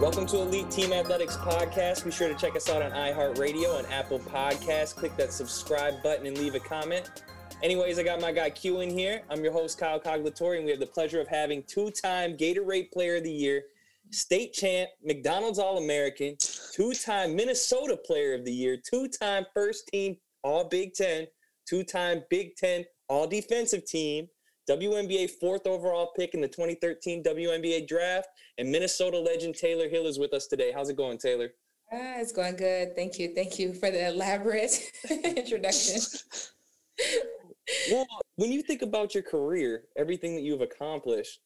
Welcome to Elite Team Athletics Podcast. Be sure to check us out on iHeartRadio and Apple Podcasts. Click that subscribe button and leave a comment. Anyways, I got my guy Q in here. I'm your host, Kyle Coglatori, and we have the pleasure of having two time Gatorade Player of the Year, state champ, McDonald's All American, two time Minnesota Player of the Year, two time first team All Big Ten, two time Big Ten All Defensive Team, WNBA fourth overall pick in the 2013 WNBA draft, and Minnesota legend Tayler Hill is with us today. How's it going, Tayler? Ah, it's going good. Thank you. Thank you for the elaborate introduction. well, when you think about your career, everything that you've accomplished,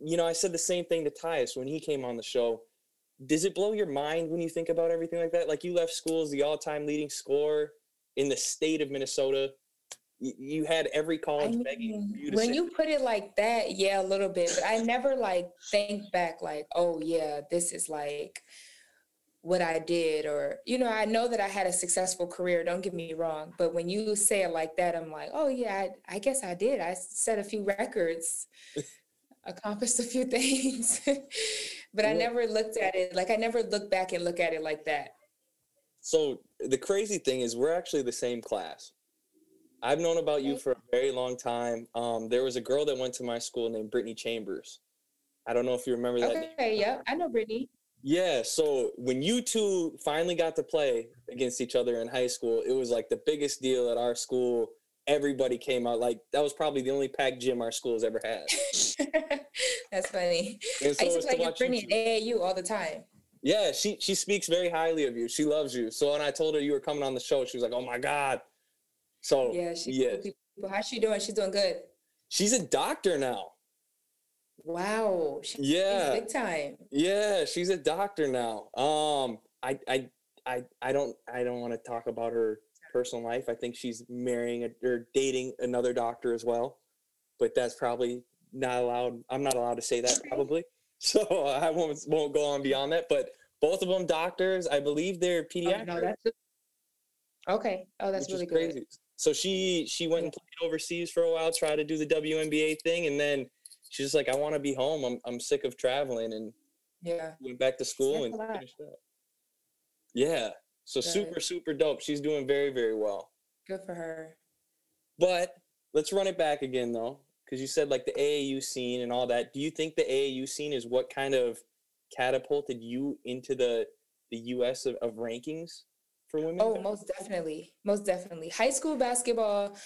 you know, I said the same thing to Tyus when he came on the show. Does it blow your mind when you think about everything like that? Like you left school as the all-time leading scorer in the state of Minnesota you had every college I mean, begging you when you put it like that yeah a little bit but i never like think back like oh yeah this is like what i did or you know i know that i had a successful career don't get me wrong but when you say it like that i'm like oh yeah i, I guess i did i set a few records accomplished a few things but i never looked at it like i never looked back and look at it like that so the crazy thing is we're actually the same class I've known about you for a very long time. Um, there was a girl that went to my school named Brittany Chambers. I don't know if you remember that. Okay, name. yeah, I know Brittany. Yeah, so when you two finally got to play against each other in high school, it was like the biggest deal at our school. Everybody came out like that was probably the only packed gym our school has ever had. That's funny. So I used to play against Brittany at AAU all the time. Yeah, she she speaks very highly of you. She loves you. So when I told her you were coming on the show, she was like, "Oh my god, so yeah, she's yeah. People. How's she doing? She's doing good. She's a doctor now. Wow. She's yeah. Big time. Yeah, she's a doctor now. Um, I I I I don't I don't want to talk about her personal life. I think she's marrying a, or dating another doctor as well, but that's probably not allowed. I'm not allowed to say that probably. So I won't won't go on beyond that. But both of them doctors. I believe they're pediatric. Oh, no, that's okay. Oh, that's really crazy. So she she went and played overseas for a while, tried to do the WNBA thing, and then she's just like, I want to be home. I'm I'm sick of traveling, and yeah, went back to school and finished up. Yeah, so super super dope. She's doing very very well. Good for her. But let's run it back again though, because you said like the AAU scene and all that. Do you think the AAU scene is what kind of catapulted you into the the U.S. of, of rankings? for women? Oh, most definitely. Most definitely. High school basketball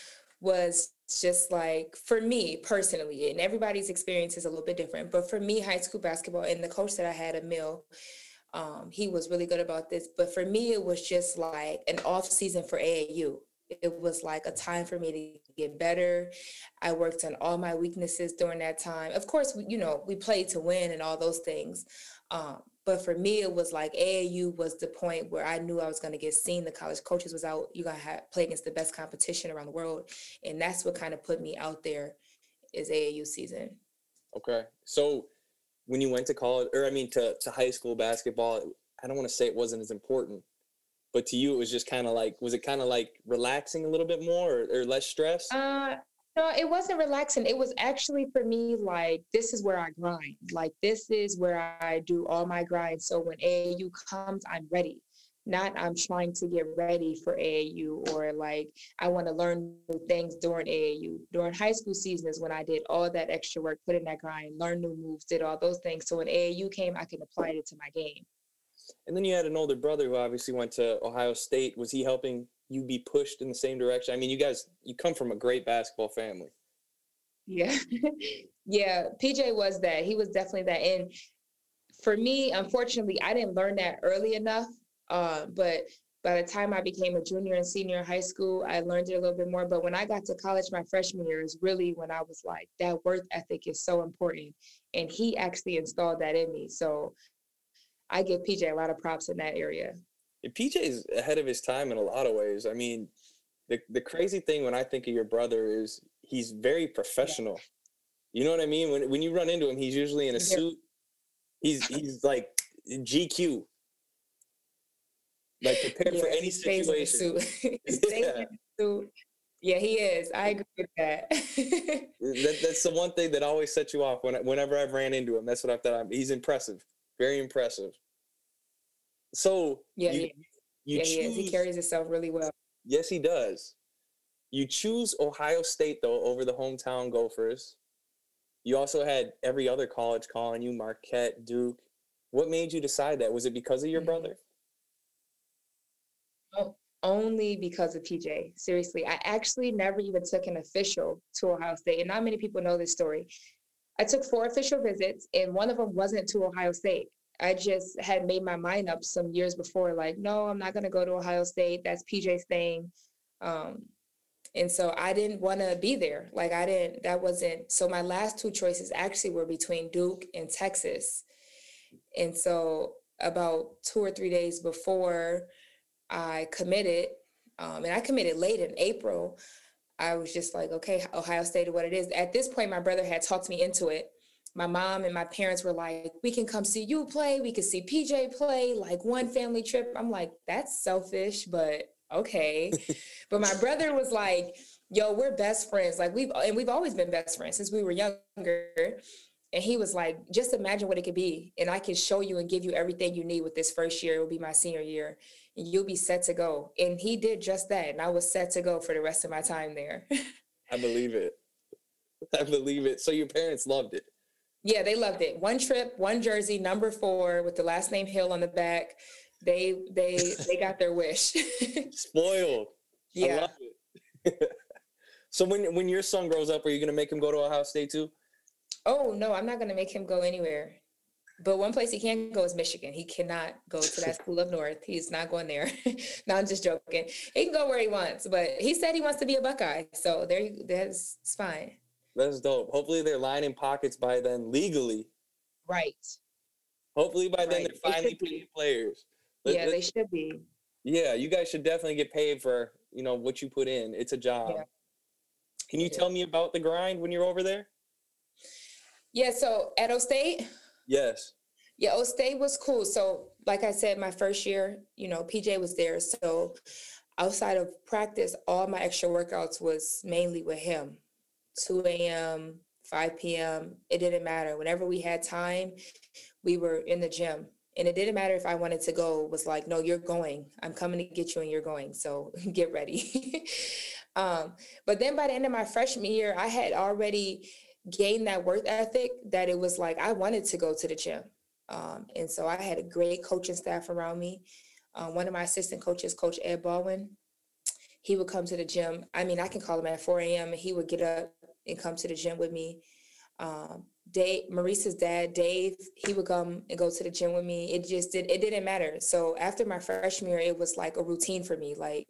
was just like for me personally, and everybody's experience is a little bit different. But for me, high school basketball and the coach that I had, Emil, um, he was really good about this. But for me, it was just like an off season for AAU. It was like a time for me to get better. I worked on all my weaknesses during that time. Of course, you know, we played to win and all those things. Um, but for me, it was like AAU was the point where I knew I was going to get seen. The college coaches was out. You're going to play against the best competition around the world. And that's what kind of put me out there is AAU season. Okay. So when you went to college, or I mean, to, to high school basketball, I don't want to say it wasn't as important, but to you, it was just kind of like, was it kind of like relaxing a little bit more or, or less stress? Uh, no, it wasn't relaxing. It was actually for me like this is where I grind. Like this is where I do all my grind. So when AAU comes, I'm ready. Not I'm trying to get ready for AAU or like I want to learn new things during AAU. During high school season is when I did all that extra work, put in that grind, learn new moves, did all those things. So when AAU came, I can apply it to my game. And then you had an older brother who obviously went to Ohio State. Was he helping you be pushed in the same direction? I mean, you guys, you come from a great basketball family. Yeah. yeah. PJ was that. He was definitely that. And for me, unfortunately, I didn't learn that early enough. Uh, but by the time I became a junior and senior in high school, I learned it a little bit more. But when I got to college my freshman year is really when I was like, that worth ethic is so important. And he actually installed that in me. So I give PJ a lot of props in that area. PJ is ahead of his time in a lot of ways. I mean, the the crazy thing when I think of your brother is he's very professional. Yeah. You know what I mean? When when you run into him, he's usually in a suit. He's he's like GQ. Like prepared yeah, for any situation. yeah. yeah, he is. I agree with that. that. That's the one thing that always sets you off when, whenever I've ran into him. That's what I thought. He's impressive. Very impressive. So yeah, you, he, you yeah, choose, he is. He carries himself really well. Yes, he does. You choose Ohio State though over the hometown Gophers. You also had every other college calling you, Marquette, Duke. What made you decide that? Was it because of your mm-hmm. brother? Only because of PJ. Seriously, I actually never even took an official to Ohio State, and not many people know this story. I took four official visits, and one of them wasn't to Ohio State. I just had made my mind up some years before, like, no, I'm not going to go to Ohio State. That's PJ's thing. Um, and so I didn't want to be there. Like I didn't, that wasn't, so my last two choices actually were between Duke and Texas. And so about two or three days before I committed, um, and I committed late in April, I was just like, okay, Ohio State is what it is. At this point, my brother had talked me into it. My mom and my parents were like, we can come see you play. We can see PJ play, like one family trip. I'm like, that's selfish, but okay. but my brother was like, yo, we're best friends. Like we've and we've always been best friends since we were younger. And he was like, just imagine what it could be. And I can show you and give you everything you need with this first year. It will be my senior year. You'll be set to go. And he did just that. And I was set to go for the rest of my time there. I believe it. I believe it. So your parents loved it. Yeah, they loved it. One trip, one jersey, number four, with the last name Hill on the back they they they got their wish. Spoiled. Yeah. so when when your son grows up, are you gonna make him go to Ohio State too? Oh no, I'm not gonna make him go anywhere. But one place he can't go is Michigan. He cannot go to that school up north. He's not going there. no, I'm just joking. He can go where he wants, but he said he wants to be a Buckeye. So there, that's fine. That's dope. Hopefully they're lining pockets by then legally. Right. Hopefully by then they're finally paying players. Let, yeah, they should be. Yeah, you guys should definitely get paid for you know what you put in. It's a job. Yeah. Can you yeah. tell me about the grind when you're over there? Yeah, so at O State. Yes. Yeah, O State was cool. So, like I said, my first year, you know, PJ was there. So, outside of practice, all my extra workouts was mainly with him. 2 a.m., 5 p.m. It didn't matter. Whenever we had time, we were in the gym and it didn't matter if I wanted to go, was like, no, you're going. I'm coming to get you and you're going. So get ready. um, but then by the end of my freshman year, I had already gained that work ethic that it was like I wanted to go to the gym. Um, and so I had a great coaching staff around me. Um, one of my assistant coaches, Coach Ed Baldwin, he would come to the gym. I mean, I can call him at 4 a.m. and he would get up and come to the gym with me. Um, Dave, Maurice's dad, Dave, he would come and go to the gym with me. It just did, it didn't matter. So after my freshman year, it was like a routine for me. Like,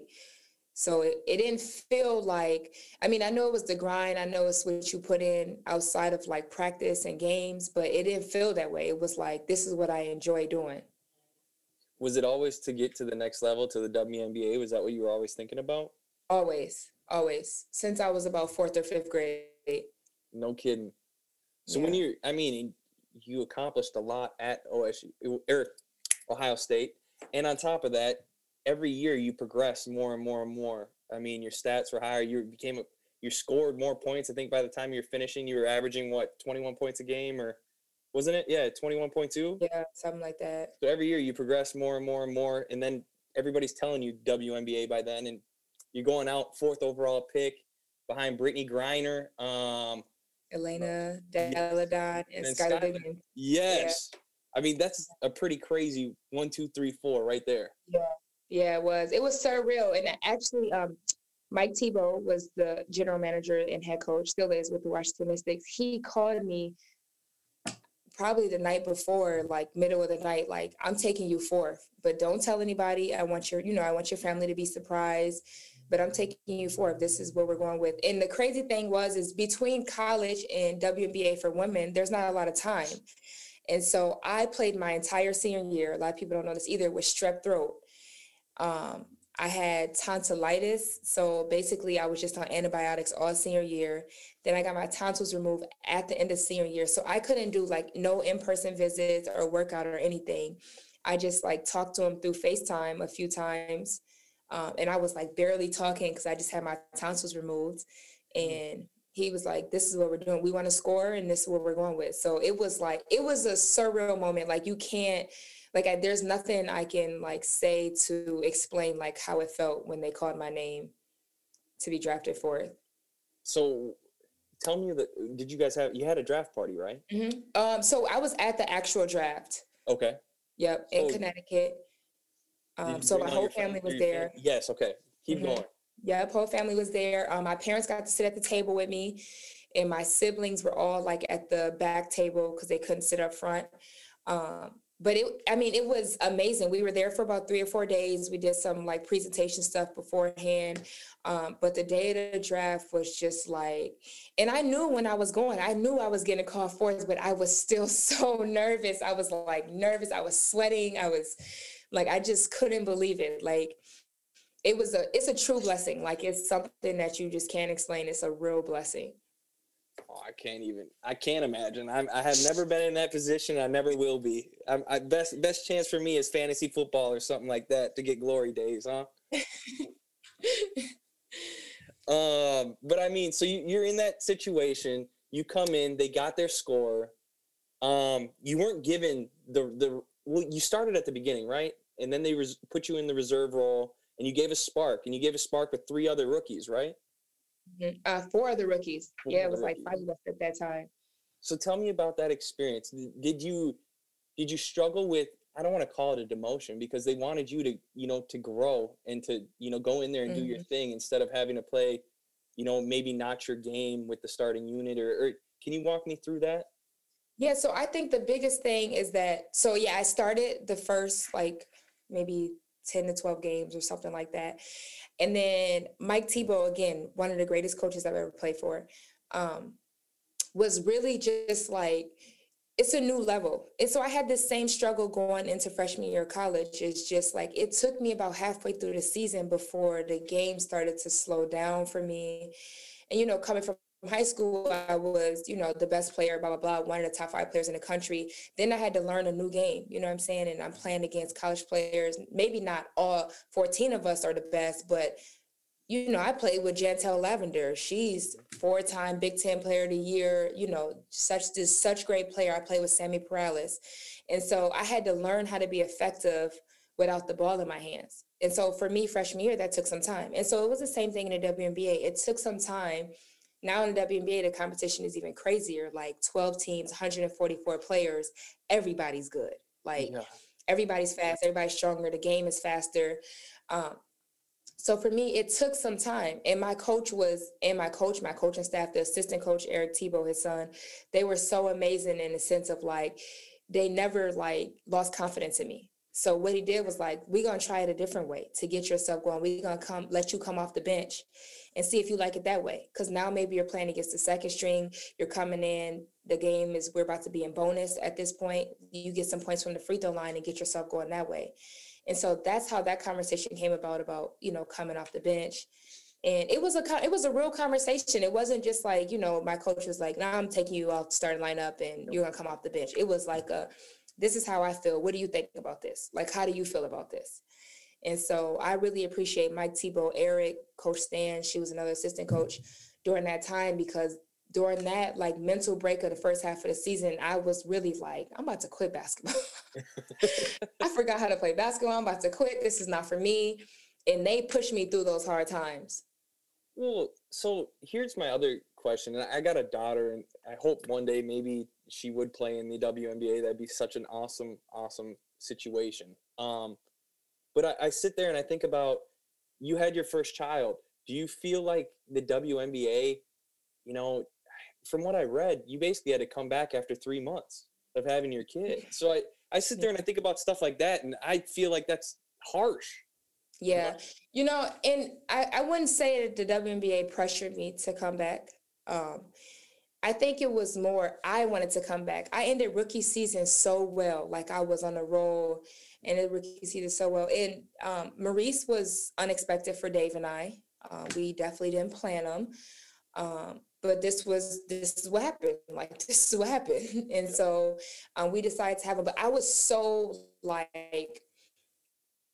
so it, it didn't feel like, I mean, I know it was the grind. I know it's what you put in outside of like practice and games, but it didn't feel that way. It was like, this is what I enjoy doing. Was it always to get to the next level, to the WNBA? Was that what you were always thinking about? Always, always. Since I was about fourth or fifth grade. No kidding. So yeah. when you, I mean, you accomplished a lot at OSU or Ohio State, and on top of that, every year you progress more and more and more. I mean, your stats were higher. You became a, you scored more points. I think by the time you're finishing, you were averaging what 21 points a game, or wasn't it? Yeah, 21.2. Yeah, something like that. So every year you progress more and more and more, and then everybody's telling you WNBA by then, and you're going out fourth overall pick behind Brittney Griner. Um, Elena Delle Donne, and, and Skylar Diggins. Yes. Yeah. I mean, that's a pretty crazy one, two, three, four right there. Yeah. Yeah, it was. It was surreal. And actually, um, Mike Thibault was the general manager and head coach, still is with the Washington Mystics. He called me probably the night before, like middle of the night, like, I'm taking you fourth, but don't tell anybody. I want your, you know, I want your family to be surprised but I'm taking you forward. This is what we're going with. And the crazy thing was, is between college and WNBA for women, there's not a lot of time. And so I played my entire senior year. A lot of people don't know this either with strep throat. Um, I had tonsillitis. So basically, I was just on antibiotics all senior year. Then I got my tonsils removed at the end of senior year. So I couldn't do like no in person visits or workout or anything. I just like talked to him through FaceTime a few times. Um, and I was like barely talking because I just had my tonsils removed. Mm-hmm. And he was like, This is what we're doing. We want to score, and this is what we're going with. So it was like, it was a surreal moment. Like, you can't, like, I, there's nothing I can like say to explain like how it felt when they called my name to be drafted for it. So tell me that did you guys have you had a draft party right? Mm-hmm. um so i was at the actual draft. Okay. Yep in connecticut. um so my whole family was there. yes okay. Keep mm-hmm. going. Yep whole family was there. Um my parents got to sit at the table with me and my siblings were all like at the back table because they couldn't sit up front. Um but it i mean it was amazing. We were there for about three or four days. We did some like presentation stuff beforehand. Um, but the day of the draft was just like and i knew when i was going i knew i was getting called forth but i was still so nervous. I was like nervous. I was sweating. I was like i just couldn't believe it. Like it was a it's a true blessing. Like it's something that you just can't explain. It's a real blessing Oh, I can't even. I can't imagine. I'm, I have never been in that position. I never will be. I'm, I, best best chance for me is fantasy football or something like that to get glory days, huh? um, but I mean, so you, you're in that situation. You come in. They got their score. Um, you weren't given the the. Well, you started at the beginning, right? And then they res- put you in the reserve role, and you gave a spark, and you gave a spark with three other rookies, right? Mm-hmm. Uh, four other rookies. Four yeah, it was like five of us at that time. So tell me about that experience. Did you did you struggle with I don't want to call it a demotion because they wanted you to, you know, to grow and to, you know, go in there and mm-hmm. do your mm-hmm. thing instead of having to play, you know, maybe not your game with the starting unit or, or can you walk me through that? Yeah, so I think the biggest thing is that so yeah, I started the first like maybe 10 to 12 games or something like that. And then Mike Thibault, again, one of the greatest coaches I've ever played for, um, was really just like, it's a new level. And so I had this same struggle going into freshman year of college. It's just like it took me about halfway through the season before the game started to slow down for me. And you know, coming from high school, I was, you know, the best player, blah, blah, blah, one of the top five players in the country. Then I had to learn a new game, you know what I'm saying? And I'm playing against college players. Maybe not all 14 of us are the best, but you know, I played with Jantel Lavender. She's four-time Big Ten Player of the Year. You know, such this such great player. I played with Sammy Prahalis, and so I had to learn how to be effective without the ball in my hands. And so for me, freshman year, that took some time. And so it was the same thing in the WNBA. It took some time now in the WNBA, the competition is even crazier. Like 12 teams, 144 players. Everybody's good. Like yeah. everybody's fast. Everybody's stronger. The game is faster. Um, so for me, it took some time. And my coach was, and my coach, my coaching staff, the assistant coach Eric Thibault, his son, they were so amazing in the sense of like, they never like lost confidence in me. So what he did was like, we're gonna try it a different way to get yourself going. We're gonna come let you come off the bench and see if you like it that way. Because now maybe you're playing against the second string, you're coming in, the game is we're about to be in bonus at this point. You get some points from the free throw line and get yourself going that way. And so that's how that conversation came about about, you know, coming off the bench. And it was a it was a real conversation. It wasn't just like, you know, my coach was like, now nah, I'm taking you off the starting lineup and you're gonna come off the bench. It was like a this is how I feel. What do you think about this? Like, how do you feel about this? And so I really appreciate Mike Thibault, Eric, Coach Stan. She was another assistant coach during that time because during that like mental break of the first half of the season, I was really like, I'm about to quit basketball. I forgot how to play basketball. I'm about to quit. This is not for me. And they pushed me through those hard times. Well, so here's my other question. I got a daughter, and I hope one day maybe she would play in the WNBA. That'd be such an awesome, awesome situation. Um, but I, I sit there and I think about you had your first child. Do you feel like the WNBA, you know, from what I read, you basically had to come back after three months of having your kid. So I, I sit there and I think about stuff like that, and I feel like that's harsh. Yeah. You know, and I, I wouldn't say that the WNBA pressured me to come back. Um, I think it was more I wanted to come back. I ended rookie season so well, like I was on a roll and rookie season so well. And um, Maurice was unexpected for Dave and I. Uh, we definitely didn't plan them. Um, but this was this is what happened. Like this is what happened, and so um, we decided to have it. But I was so like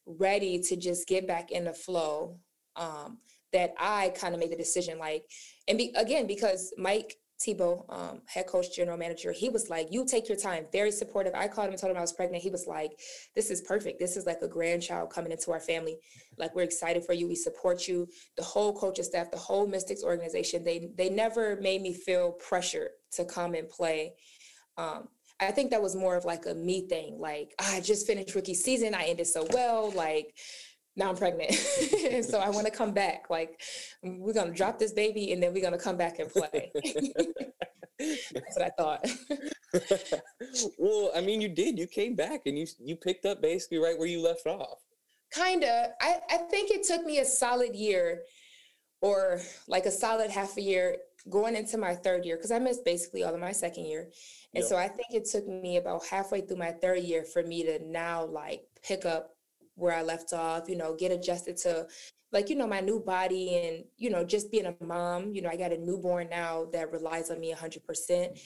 ready to just get back in the flow um, that I kind of made the decision. Like, and be, again because Mike Thibault, um, head coach, general manager, he was like, "You take your time." Very supportive. I called him and told him I was pregnant. He was like, "This is perfect. This is like a grandchild coming into our family. Like we're excited for you. We support you." The whole coaching staff, the whole Mystics organization, they they never made me feel pressure to come and play. Um, I think that was more of like a me thing. Like I just finished rookie season. I ended so well. Like now I'm pregnant. and so I want to come back. Like we're gonna drop this baby and then we're gonna come back and play. That's what I thought. well, I mean, you did. You came back and you you picked up basically right where you left off. Kinda. I, I think it took me a solid year or like a solid half a year going into my third year because I missed basically all of my second year. And yep. so I think it took me about halfway through my third year for me to now like pick up where I left off, you know, get adjusted to like, you know, my new body and, you know, just being a mom, you know, I got a newborn now that relies on me 100%.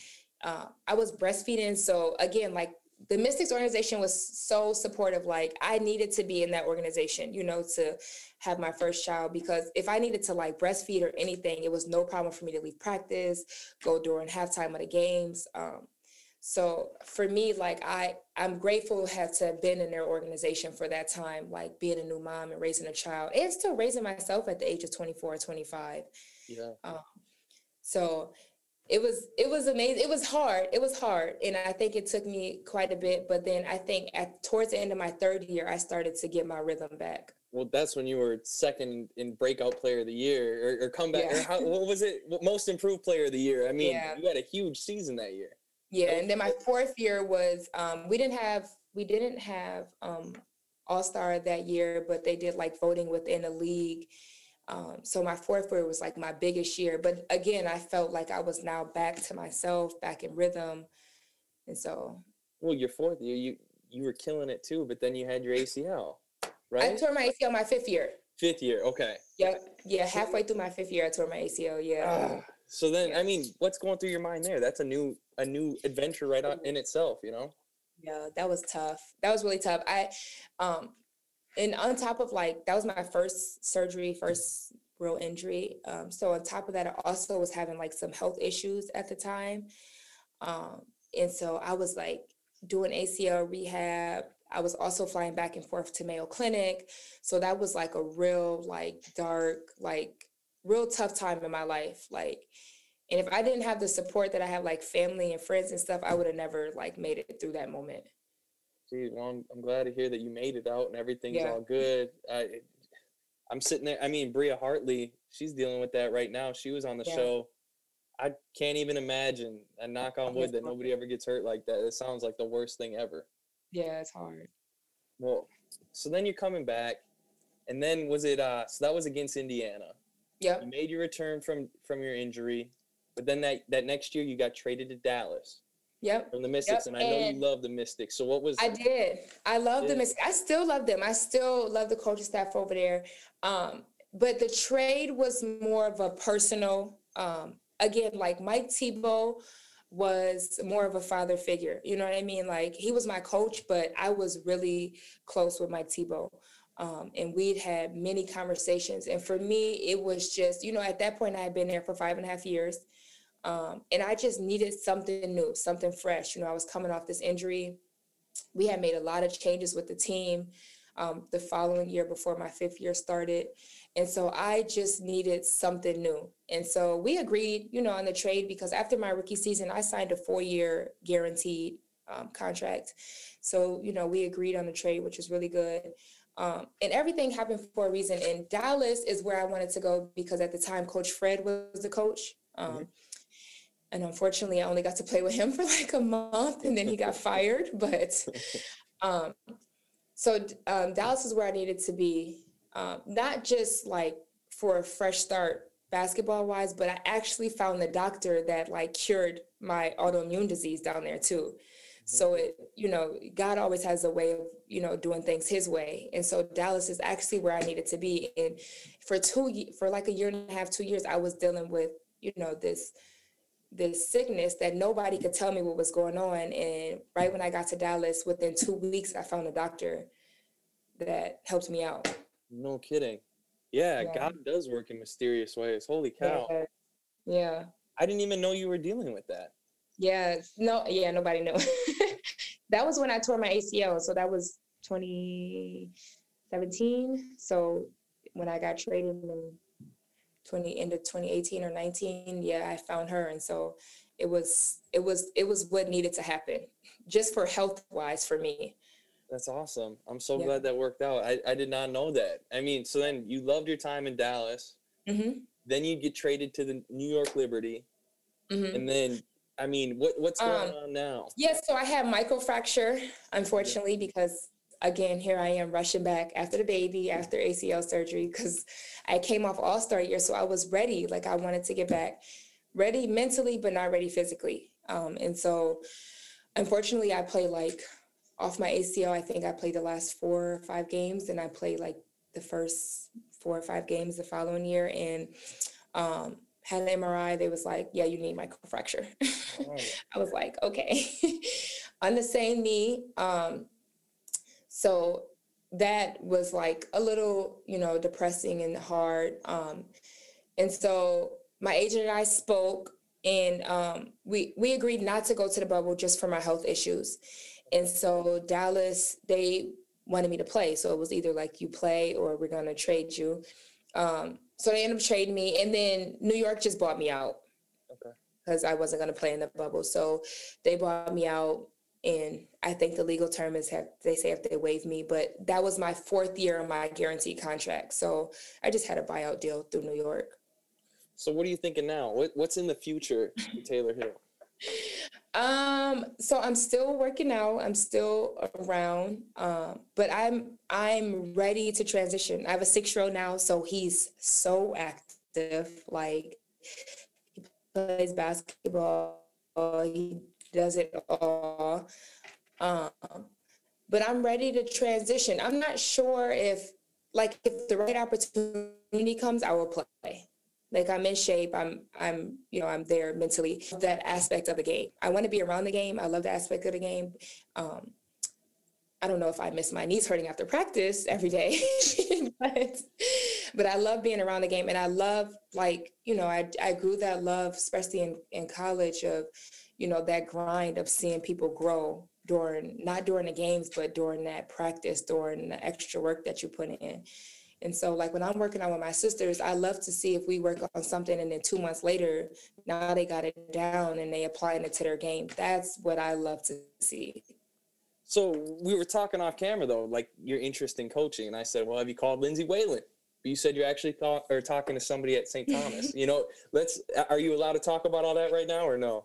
Uh, I was breastfeeding. So again, like the Mystics organization was so supportive. Like I needed to be in that organization, you know, to have my first child because if I needed to like breastfeed or anything, it was no problem for me to leave practice, go during halftime of the games. Um, so for me, like I, I'm grateful to have to been in their organization for that time, like being a new mom and raising a child and still raising myself at the age of 24 or 25. Yeah. Um, so it was, it was amazing. It was hard. It was hard. And I think it took me quite a bit, but then I think at towards the end of my third year, I started to get my rhythm back. Well, that's when you were second in breakout player of the year or, or comeback. Yeah. Or how, what was it? Most improved player of the year. I mean, yeah. you had a huge season that year. Yeah, and then my fourth year was um, we didn't have we didn't have um, All Star that year, but they did like voting within the league. Um, so my fourth year was like my biggest year. But again, I felt like I was now back to myself, back in rhythm, and so. Well, your fourth year, you you were killing it too, but then you had your ACL, right? I tore my ACL my fifth year. Fifth year, okay. Yep. Yeah, halfway through my fifth year, I tore my ACL. Yeah. Uh, so then, yeah. I mean, what's going through your mind there? That's a new a new adventure right on, in itself, you know? Yeah, that was tough. That was really tough. I um and on top of like that was my first surgery, first real injury. Um, so on top of that, I also was having like some health issues at the time. Um, and so I was like doing ACL rehab. I was also flying back and forth to Mayo Clinic. So that was like a real like dark, like real tough time in my life. Like and if I didn't have the support that I have, like family and friends and stuff, I would have never like made it through that moment. Gee, well, I'm, I'm glad to hear that you made it out and everything's yeah. all good. I, I'm sitting there. I mean, Bria Hartley, she's dealing with that right now. She was on the yeah. show. I can't even imagine. And knock on wood that nobody ever gets hurt like that. It sounds like the worst thing ever. Yeah, it's hard. Well, so then you're coming back, and then was it? uh So that was against Indiana. Yeah. You made your return from from your injury. But then that, that next year you got traded to Dallas. Yep. From the Mystics. Yep. And I know and you love the Mystics. So what was I did. I love the Mystics. I still love them. I still love the coaching staff over there. Um, but the trade was more of a personal, um, again, like Mike Thibault was more of a father figure. You know what I mean? Like he was my coach, but I was really close with Mike Thibault. Um, and we'd had many conversations. And for me, it was just, you know, at that point, I had been there for five and a half years. Um, and I just needed something new, something fresh. You know, I was coming off this injury. We had made a lot of changes with the team um, the following year before my fifth year started. And so I just needed something new. And so we agreed, you know, on the trade because after my rookie season, I signed a four year guaranteed um, contract. So, you know, we agreed on the trade, which was really good. Um, and everything happened for a reason. And Dallas is where I wanted to go because at the time, Coach Fred was the coach. Um, mm-hmm. And unfortunately, I only got to play with him for like a month and then he got fired. But um, so um, Dallas is where I needed to be, um, not just like for a fresh start basketball wise, but I actually found the doctor that like cured my autoimmune disease down there too. So it, you know, God always has a way of, you know, doing things his way. And so Dallas is actually where I needed to be. And for two, for like a year and a half, two years, I was dealing with you know, this this sickness that nobody could tell me what was going on. And right when I got to Dallas, within two weeks, I found a doctor that helped me out. No kidding. Yeah, yeah. God does work in mysterious ways. Holy cow. Yeah. yeah. I didn't even know you were dealing with that. Yeah. No, yeah, nobody knew. that was when I tore my ACL. So that was 2017. So when I got traded in 20 end of 2018 or 19 yeah i found her. And so it was it was it was what needed to happen just for health wise for me. That's awesome. I'm so yeah. glad that worked out. I, I did not know that. I mean so then you loved your time in dallas. Mm-hmm. then you get traded to the new york liberty. Mm-hmm. and then i mean what what's going um, on now? yes yeah, so i had microfracture unfortunately because again, here I am rushing back after the baby, after ACL surgery, because I came off All Star year. So I was ready. Like I wanted to get back ready mentally, but not ready physically. Um, and so unfortunately, I played like off my ACL. I think I played the last four or five games, and I played like the first four or five games the following year. And um, had an MRI, they was like, yeah, you need microfracture. Oh. I was like, okay. On the same knee, um, so that was like a little, you know, depressing and hard. Um, and so my agent and I spoke and um, we we agreed not to go to the bubble just for my health issues. And so Dallas, they wanted me to play. So it was either like you play or we're gonna trade you. Um, so they ended up trading me, and then New York just bought me out. Okay. Because I wasn't gonna play in the bubble, so they bought me out and I think the legal term is have they say if they waive me, but that was my fourth year of my guaranteed contract. So I just had a buyout deal through New York. So what are you thinking now? What what's in the future for Tayler Hill? Um, so I'm still working out. I'm still around, um, but I'm I'm ready to transition. I have a six year old now, so he's so active. Like he plays basketball. He does it all. Um, but I'm ready to transition. I'm not sure if, like, if the right opportunity comes, I will play. Like I'm in shape. I'm, I'm, you know, I'm there mentally. That aspect of the game. I want to be around the game. I love the aspect of the game. Um, I don't know if I miss my knees hurting after practice every day, but but I love being around the game, and I love like you know I I grew that love, especially in in college of you know, that grind of seeing people grow during not during the games, but during that practice, during the extra work that you put in. And so, like when I'm working out with my sisters, I love to see if we work on something and then two months later, now they got it down and they applying it to their game. That's what I love to see. So we were talking off camera though, like your interest in coaching, and I said, "Well, have you called Lindsay Whalen?" But you said you're actually thought or talking to somebody at St. Thomas. you know, let's. Are you allowed to talk about all that right now or no?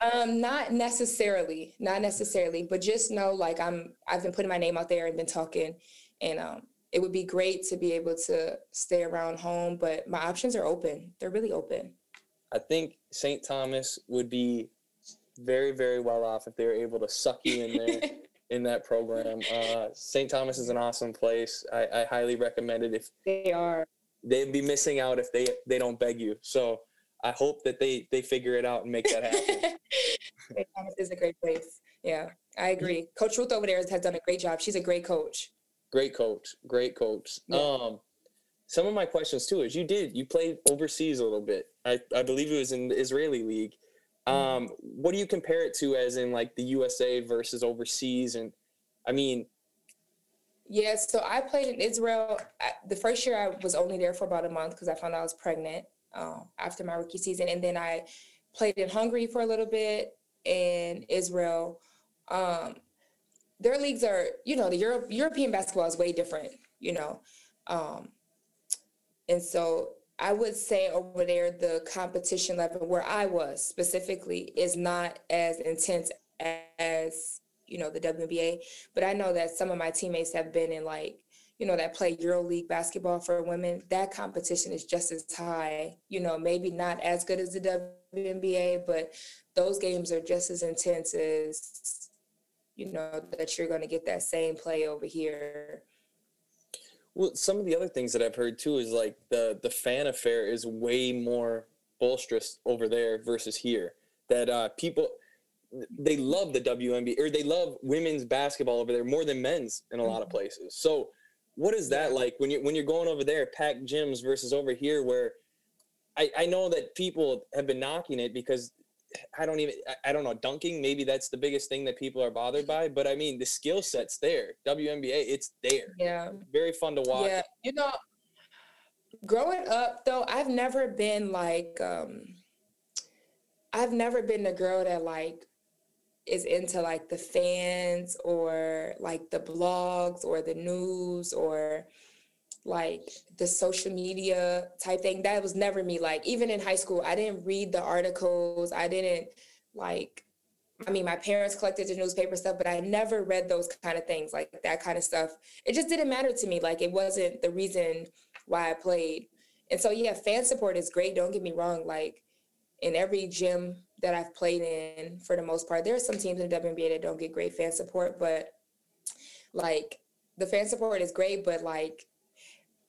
Um, not necessarily, not necessarily, but just know like I'm I've been putting my name out there and been talking and um it would be great to be able to stay around home, but my options are open. They're really open. I think St. Thomas would be very, very well off if they were able to suck you in there in that program. Uh, St. Thomas is an awesome place. I, I highly recommend it if they are. They'd be missing out if they they don't beg you. So I hope that they they figure it out and make that happen. Thomas is a great place. Yeah, I agree. Coach Ruth over there has done a great job. She's a great coach. Great coach. Great coach. Yeah. Um, some of my questions too is you did you played overseas a little bit. I I believe it was in the Israeli league. Mm-hmm. Um, what do you compare it to as in like the USA versus overseas? And I mean, yeah, so I played in Israel. The first year I was only there for about a month because I found out I was pregnant um, after my rookie season, and then I played in Hungary for a little bit and Israel. Um, their leagues are, you know, the Europe, European basketball is way different, you know. Um, and so I would say over there, the competition level where I was specifically is not as intense as, you know, the WNBA. But I know that some of my teammates have been in like you know, that play EuroLeague basketball for women, that competition is just as high. You know, maybe not as good as the WNBA, but those games are just as intense as, you know, that you're going to get that same play over here. Well, some of the other things that I've heard too is like the the fan affair is way more boisterous over there versus here. That uh, people they love the WNBA or they love women's basketball over there more than men's in a lot of mm-hmm. places. So, what is that like when you when you're going over there, packed gyms versus over here, where I, I know that people have been knocking it because I don't even I don't know dunking maybe that's the biggest thing that people are bothered by but I mean the skill set's there. WNBA it's there. Yeah. Very fun to watch. Yeah. You know growing up though I've never been like um I've never been the girl that like is into like the fans or like the blogs or the news or like the social media type thing. That was never me. Like even in high school, I didn't read the articles. I didn't like I mean, my parents collected the newspaper stuff, but I never read those kind of things, like that kind of stuff. It just didn't matter to me. Like it wasn't the reason why I played. And so yeah, fan support is great. Don't get me wrong. Like in every gym that I've played in, for the most part, there are some teams in the WNBA that don't get great fan support, but like the fan support is great, but like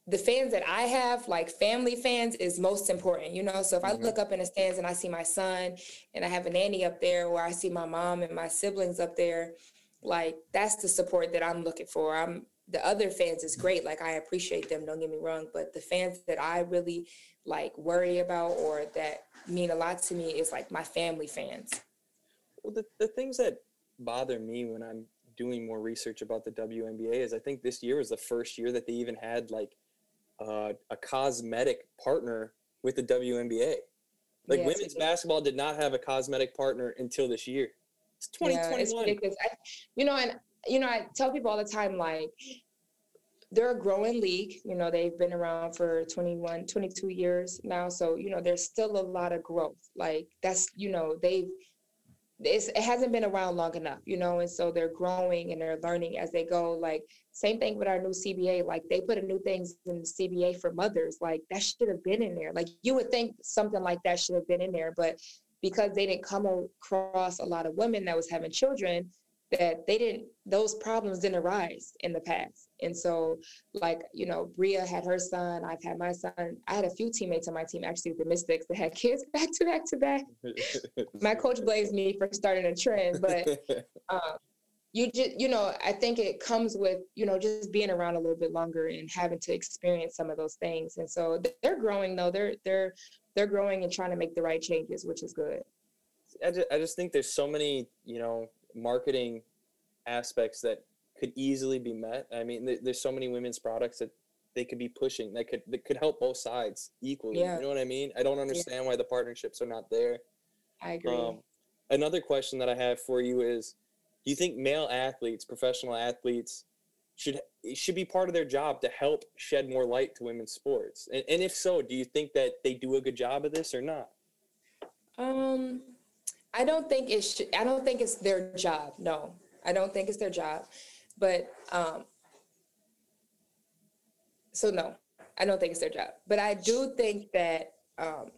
the fans that I have, like family fans, is most important, you know. So if mm-hmm. I look up in the stands and I see my son and I have a nanny up there, or I see my mom and my siblings up there, like that's the support that I'm looking for. I'm the other fans is great, like I appreciate them, don't get me wrong, but the fans that I really like worry about or that mean a lot to me is like my family fans. Well, the, the things that bother me when I'm doing more research about the WNBA is I think this year was the first year that they even had like uh, a cosmetic partner with the WNBA. Like women's basketball did not have a cosmetic partner until this year. It's 2021. Yeah, it's I, you know, and you know, I tell people all the time, like they're a growing league. You know, they've been around for 21, 22 years now. So, you know, there's still a lot of growth. Like that's, you know, they've it hasn't been around long enough, you know, and so they're growing and they're learning as they go. Like same thing with our new CBA. Like they put a new things in the CBA for mothers. Like that should have been in there. Like you would think something like that should have been in there, but because they didn't come across a lot of women that was having children, that they didn't those problems didn't arise in the past. And so like you know bria had her son i've had my son. I had a few teammates on my team actually the mystics that had kids back to back to back. My coach blames me for starting a trend but um, you just you know i think it comes with you know just being around a little bit longer and having to experience some of those things and so they're growing though they're they're they're growing and trying to make the right changes which is good I just, I just think there's so many you know marketing aspects that could easily be met. I mean, there's so many women's products that they could be pushing that could that could help both sides equally. Yeah. You know what I mean? I don't understand yeah. why the partnerships are not there. I agree. Um, another question that I have for you is: Do you think male athletes, professional athletes, should should be part of their job to help shed more light to women's sports? And, and if so, do you think that they do a good job of this or not? Um, I don't think it should. I don't think it's their job. No, I don't think it's their job. But um, so no, I don't think it's their job. But I do think that um,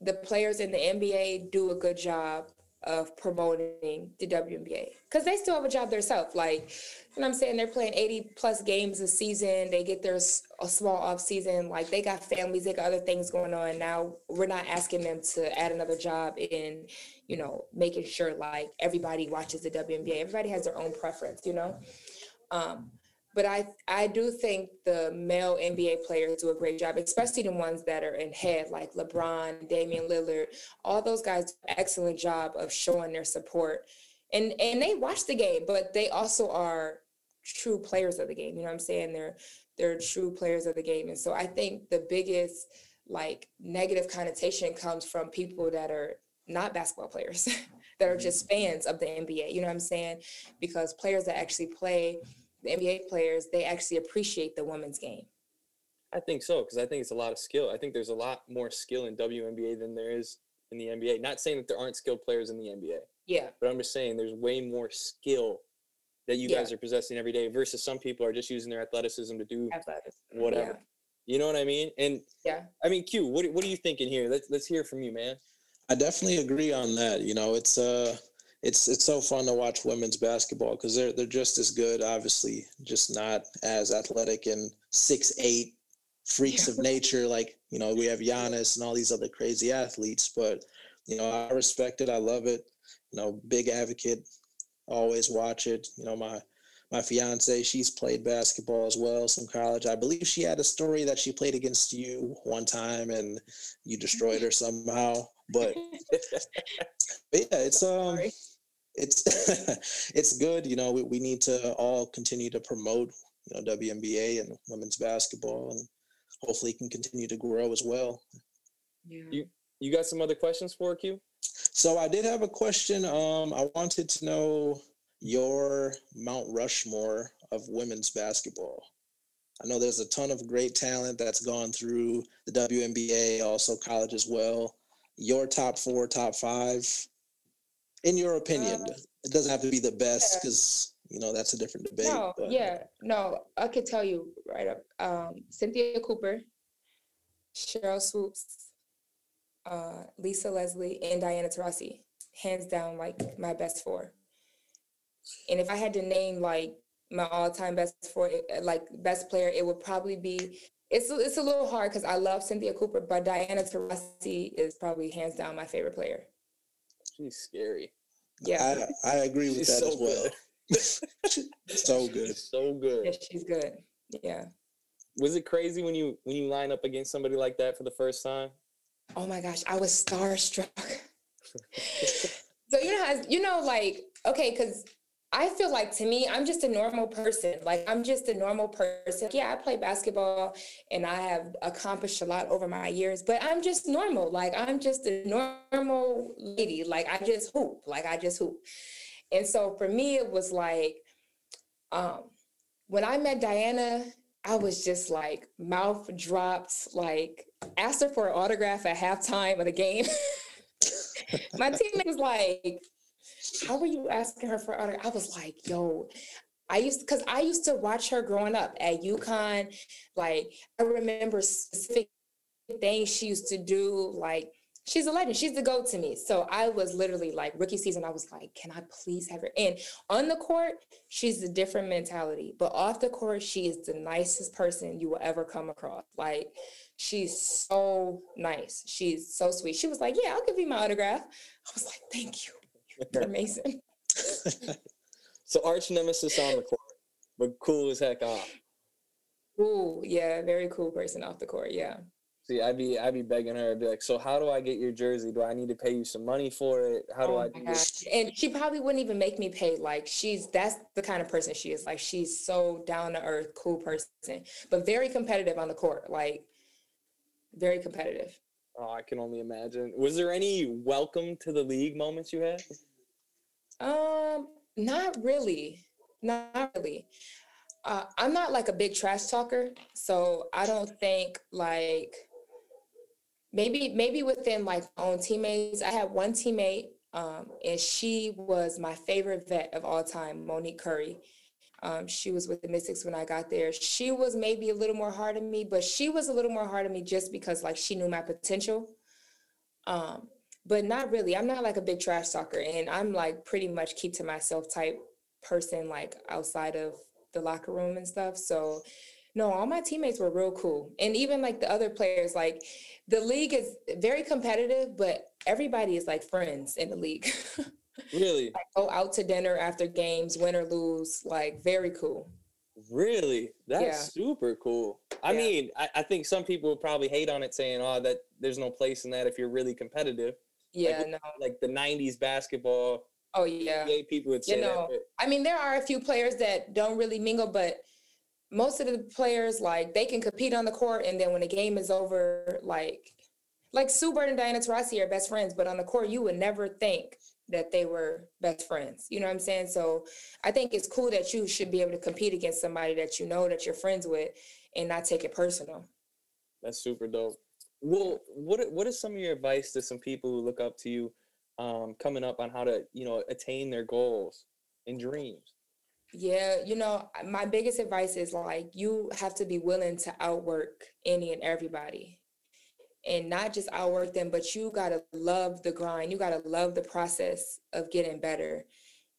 the players in the NBA do a good job of promoting the WNBA because they still have a job themselves. Like, know I'm saying? They're playing 80 plus games a season. They get their a small off season. Like, they got families, they got other things going on. Now, we're not asking them to add another job in, you know, making sure like everybody watches the WNBA. Everybody has their own preference, you know? Um, but I I do think the male NBA players do a great job, especially the ones that are in head, like LeBron, Damian Lillard. All those guys do an excellent job of showing their support. And and they watch the game, but they also are true players of the game. You know what I'm saying? They're they're true players of the game. And so I think the biggest like negative connotation comes from people that are not basketball players, that are just mm-hmm. fans of the NBA. You know what I'm saying? Because players that actually play the NBA players, they actually appreciate the women's game. I think so because I think it's a lot of skill. I think there's a lot more skill in WNBA than there is in the NBA. Not saying that there aren't skilled players in the NBA. Yeah. But I'm just saying there's way more skill that you yeah. guys are possessing every day versus some people are just using their athleticism to do athleticism. whatever. Yeah. You know what I mean? And yeah, I mean, Q, what what are you thinking here? Let's let's hear from you, man. I definitely agree on that. You know, it's uh it's it's so fun to watch women's basketball because they're they're just as good, obviously, just not as athletic and six eight freaks of nature like you know we have Giannis and all these other crazy athletes. But you know I respect it, I love it. You know, big advocate, always watch it. You know my my fiance, she's played basketball as well, some college. I believe she had a story that she played against you one time and you destroyed her somehow. But, but yeah, it's um it's it's good. You know, we, we need to all continue to promote, you know, WNBA and women's basketball and hopefully can continue to grow as well. Yeah. You you got some other questions for Q? So I did have a question. Um I wanted to know your Mount Rushmore of women's basketball? I know there's a ton of great talent that's gone through the WNBA, also college as well. Your top four, top five, in your opinion, uh, it doesn't have to be the best because you know that's a different debate. No, but. yeah, no, I could tell you right up. Um, Cynthia Cooper, Cheryl Swoopes, uh, Lisa Leslie, and Diana Taurasi, hands down, like my best four. And if I had to name like my all-time best for like best player, it would probably be. It's it's a little hard because I love Cynthia Cooper, but Diana Taurasi is probably hands down my favorite player. She's scary. Yeah, I, I agree with she's that so as well. so good. So good. Yeah, she's good. Yeah. Was it crazy when you when you line up against somebody like that for the first time? Oh my gosh, I was starstruck. so you know how you know like okay, because I feel like to me, I'm just a normal person. Like I'm just a normal person. Yeah, I play basketball and I have accomplished a lot over my years, but I'm just normal. Like I'm just a normal lady. Like I just hoop. Like I just hoop. And so for me, it was like, um, when I met Diana, I was just like mouth dropped, like asked her for an autograph at halftime of the game. my teammate was like, how were you asking her for autograph? I was like, yo, I used because I used to watch her growing up at UConn. Like I remember specific things she used to do. Like she's a legend. She's the go to me. So I was literally like rookie season. I was like, can I please have her? And on the court, she's a different mentality. But off the court, she is the nicest person you will ever come across. Like she's so nice. She's so sweet. She was like, yeah, I'll give you my autograph. I was like, thank you. Mason. so arch nemesis on the court, but cool as heck off. Cool, yeah, very cool person off the court, yeah. See, I'd be I'd be begging her, I'd be like, so how do I get your jersey? Do I need to pay you some money for it? How do oh I do this? And she probably wouldn't even make me pay. Like she's that's the kind of person she is. Like she's so down to earth, cool person, but very competitive on the court. Like very competitive. Oh, I can only imagine. Was there any welcome to the league moments you had? Um, not really. Not really. Uh, I'm not like a big trash talker, so I don't think like maybe maybe within like own teammates. I had one teammate, um, and she was my favorite vet of all time, Monique Currie. Um, she was with the Mystics when I got there. She was maybe a little more hard on me, but she was a little more hard on me just because like she knew my potential. Um, but not really. I'm not like a big trash talker, and I'm like pretty much keep to myself type person, like outside of the locker room and stuff. So, no, all my teammates were real cool, and even like the other players, like the league is very competitive, but everybody is like friends in the league. Really? like go out to dinner after games, win or lose, like very cool. Really? That's yeah. super cool. I yeah. mean, I, I, think some people would probably hate on it saying, oh, that there's no place in that if you're really competitive. Yeah, like, no. Like the '90s basketball. Oh yeah. People would say you know, that. I mean, there are a few players that don't really mingle, but most of the players like they can compete on the court, and then when the game is over, like like Sue Bird and Diana Taurasi are best friends, but on the court, you would never think that they were best friends. You know what I'm saying? So I think it's cool that you should be able to compete against somebody that you know that you're friends with and not take it personal. That's super dope. Well, what what is some of your advice to some people who look up to you um, coming up on how to, you know, attain their goals and dreams? Yeah, you know, my biggest advice is like you have to be willing to outwork any and everybody. And not just outwork them, but you gotta love the grind. You gotta love the process of getting better.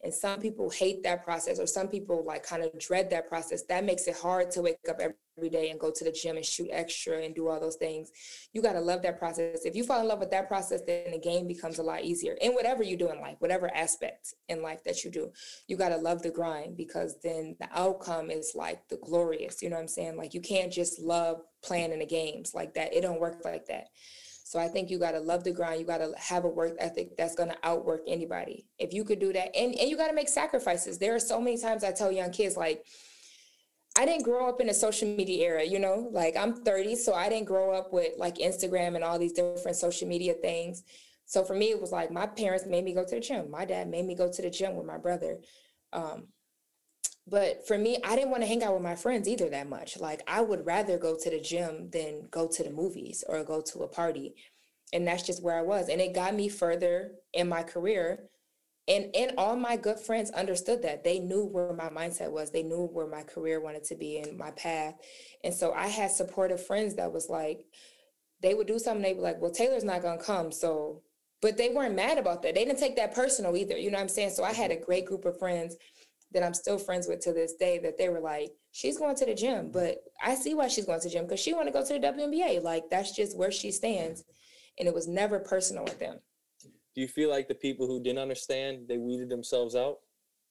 And some people hate that process, or some people like kind of dread that process. That makes it hard to wake up every day and go to the gym and shoot extra and do all those things. You got to love that process. If you fall in love with that process, then the game becomes a lot easier. In whatever you do in life, whatever aspect in life that you do, you got to love the grind because then the outcome is like the glorious. You know what I'm saying? Like you can't just love playing in the games like that. It don't work like that. So I think you got to love the grind. You got to have a work ethic that's going to outwork anybody. If you could do that, and, and you got to make sacrifices. There are so many times I tell young kids, like, I didn't grow up in a social media era, you know, like I'm 30, so I didn't grow up with like Instagram and all these different social media things. So for me, it was like my parents made me go to the gym. My dad made me go to the gym with my brother. Um, but for me, I didn't want to hang out with my friends either that much. Like I would rather go to the gym than go to the movies or go to a party. And that's just where I was. And it got me further in my career. And and all my good friends understood that. They knew where my mindset was. They knew where my career wanted to be and my path. And so I had supportive friends that was like, they would do something, they'd be like, well, Tayler's not gonna come. So, but they weren't mad about that. They didn't take that personal either. You know what I'm saying? So I had a great group of friends that I'm still friends with to this day that they were like, she's going to the gym, but I see why she's going to the gym because she want to go to the WNBA. Like that's just where she stands. And it was never personal with them. Do you feel like the people who didn't understand, they weeded themselves out?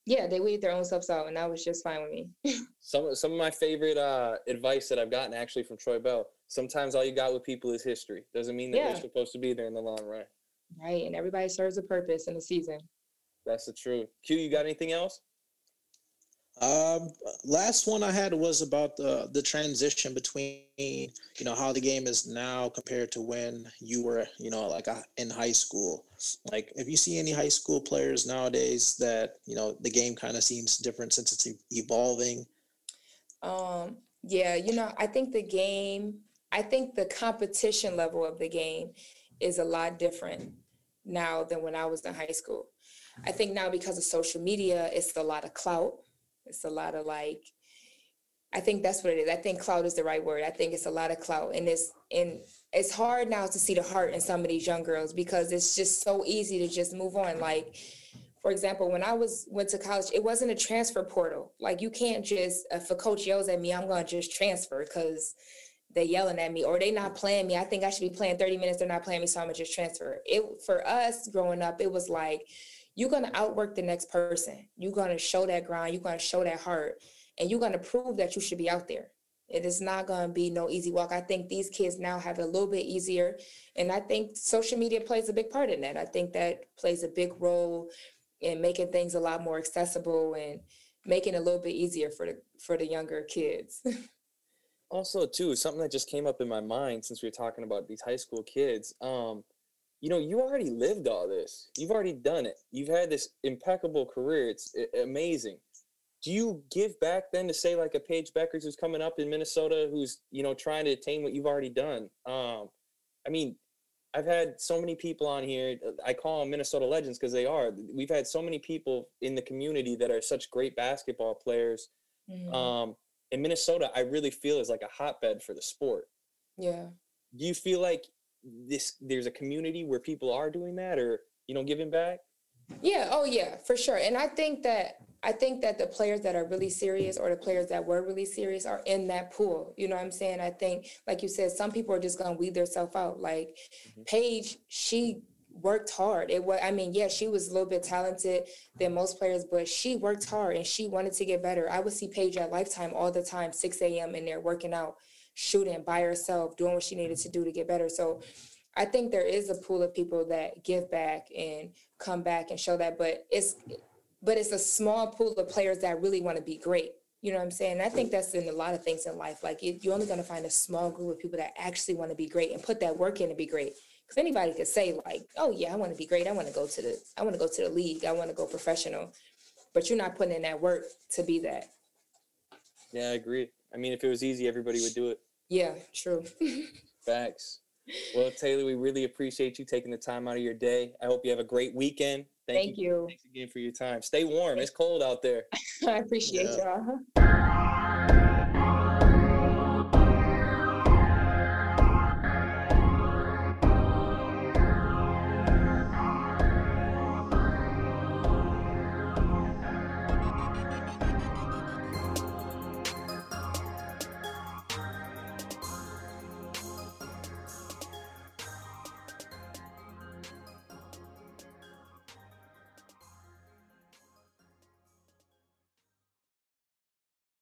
Yeah, they weeded their own selves out, and that was just fine with me. some some of my favorite uh, advice that I've gotten actually from Troy Bell. Sometimes all you got with people is history. Doesn't mean that yeah. they're supposed to be there in the long run. Right, and everybody serves a purpose in the season. That's the truth. Q, you got anything else? Um, last one I had was about the the transition between you know how the game is now compared to when you were you know like uh, in high school. Like, if you see any high school players nowadays that you know the game kind of seems different since it's evolving. Um. Yeah. You know, I think the game. I think the competition level of the game is a lot different now than when I was in high school. I think now because of social media, it's a lot of clout it's a lot of like, I think that's what it is. I think clout is the right word. I think it's a lot of clout, and it's and it's hard now to see the heart in some of these young girls because it's just so easy to just move on. Like, for example, when I was went to college, it wasn't a transfer portal. Like you can't just uh, if a coach yells at me, I'm gonna just transfer because they're yelling at me or they not playing me. I think I should be playing 30 minutes. They're not playing me, so I'm gonna just transfer. It for us growing up, it was like you're going to outwork the next person. You're going to show that grind. You're going to show that heart. And you're going to prove that you should be out there. It is not going to be no easy walk. I think these kids now have it a little bit easier. And I think social media plays a big part in that. I think that plays a big role in making things a lot more accessible and making it a little bit easier for the for the younger kids. also, too, something that just came up in my mind since we were talking about these high school kids. Um, you know, you already lived all this. You've already done it. You've had this impeccable career. It's amazing. Do you give back then to say like a Paige Bueckers who's coming up in Minnesota, who's you know trying to attain what you've already done? Um, I mean, I've had so many people on here. I call them Minnesota legends because they are. We've had so many people in the community that are such great basketball players. Mm. Um, in Minnesota, I really feel is like a hotbed for the sport. Yeah. Do you feel like this there's a community where people are doing that or you know giving back yeah oh yeah for sure and i think that i think that the players that are really serious or the players that were really serious are in that pool you know what i'm saying i think like you said some people are just gonna weed themselves out like mm-hmm. paige she worked hard it was i mean yeah she was a little bit talented than most players but she worked hard and she wanted to get better i would see paige at lifetime all the time 6 a.m in there working out shooting by herself, doing what she needed to do to get better. So I think there is a pool of people that give back and come back and show that, but it's but it's a small pool of players that really want to be great. You know what I'm saying? I think that's in a lot of things in life. Like you're only going to find a small group of people that actually want to be great and put that work in to be great. Because anybody could say like, "Oh yeah, I want to be great. I want to go to the, I want to go to the league. I want to go professional," but you're not putting in that work to be that. Yeah, I agree. I mean, if it was easy, everybody would do it. Yeah, true. Facts. Well, Tayler, we really appreciate you taking the time out of your day. I hope you have a great weekend. Thank, Thank you. Thanks again for your time. Stay warm. It's cold out there. I appreciate yeah. y'all.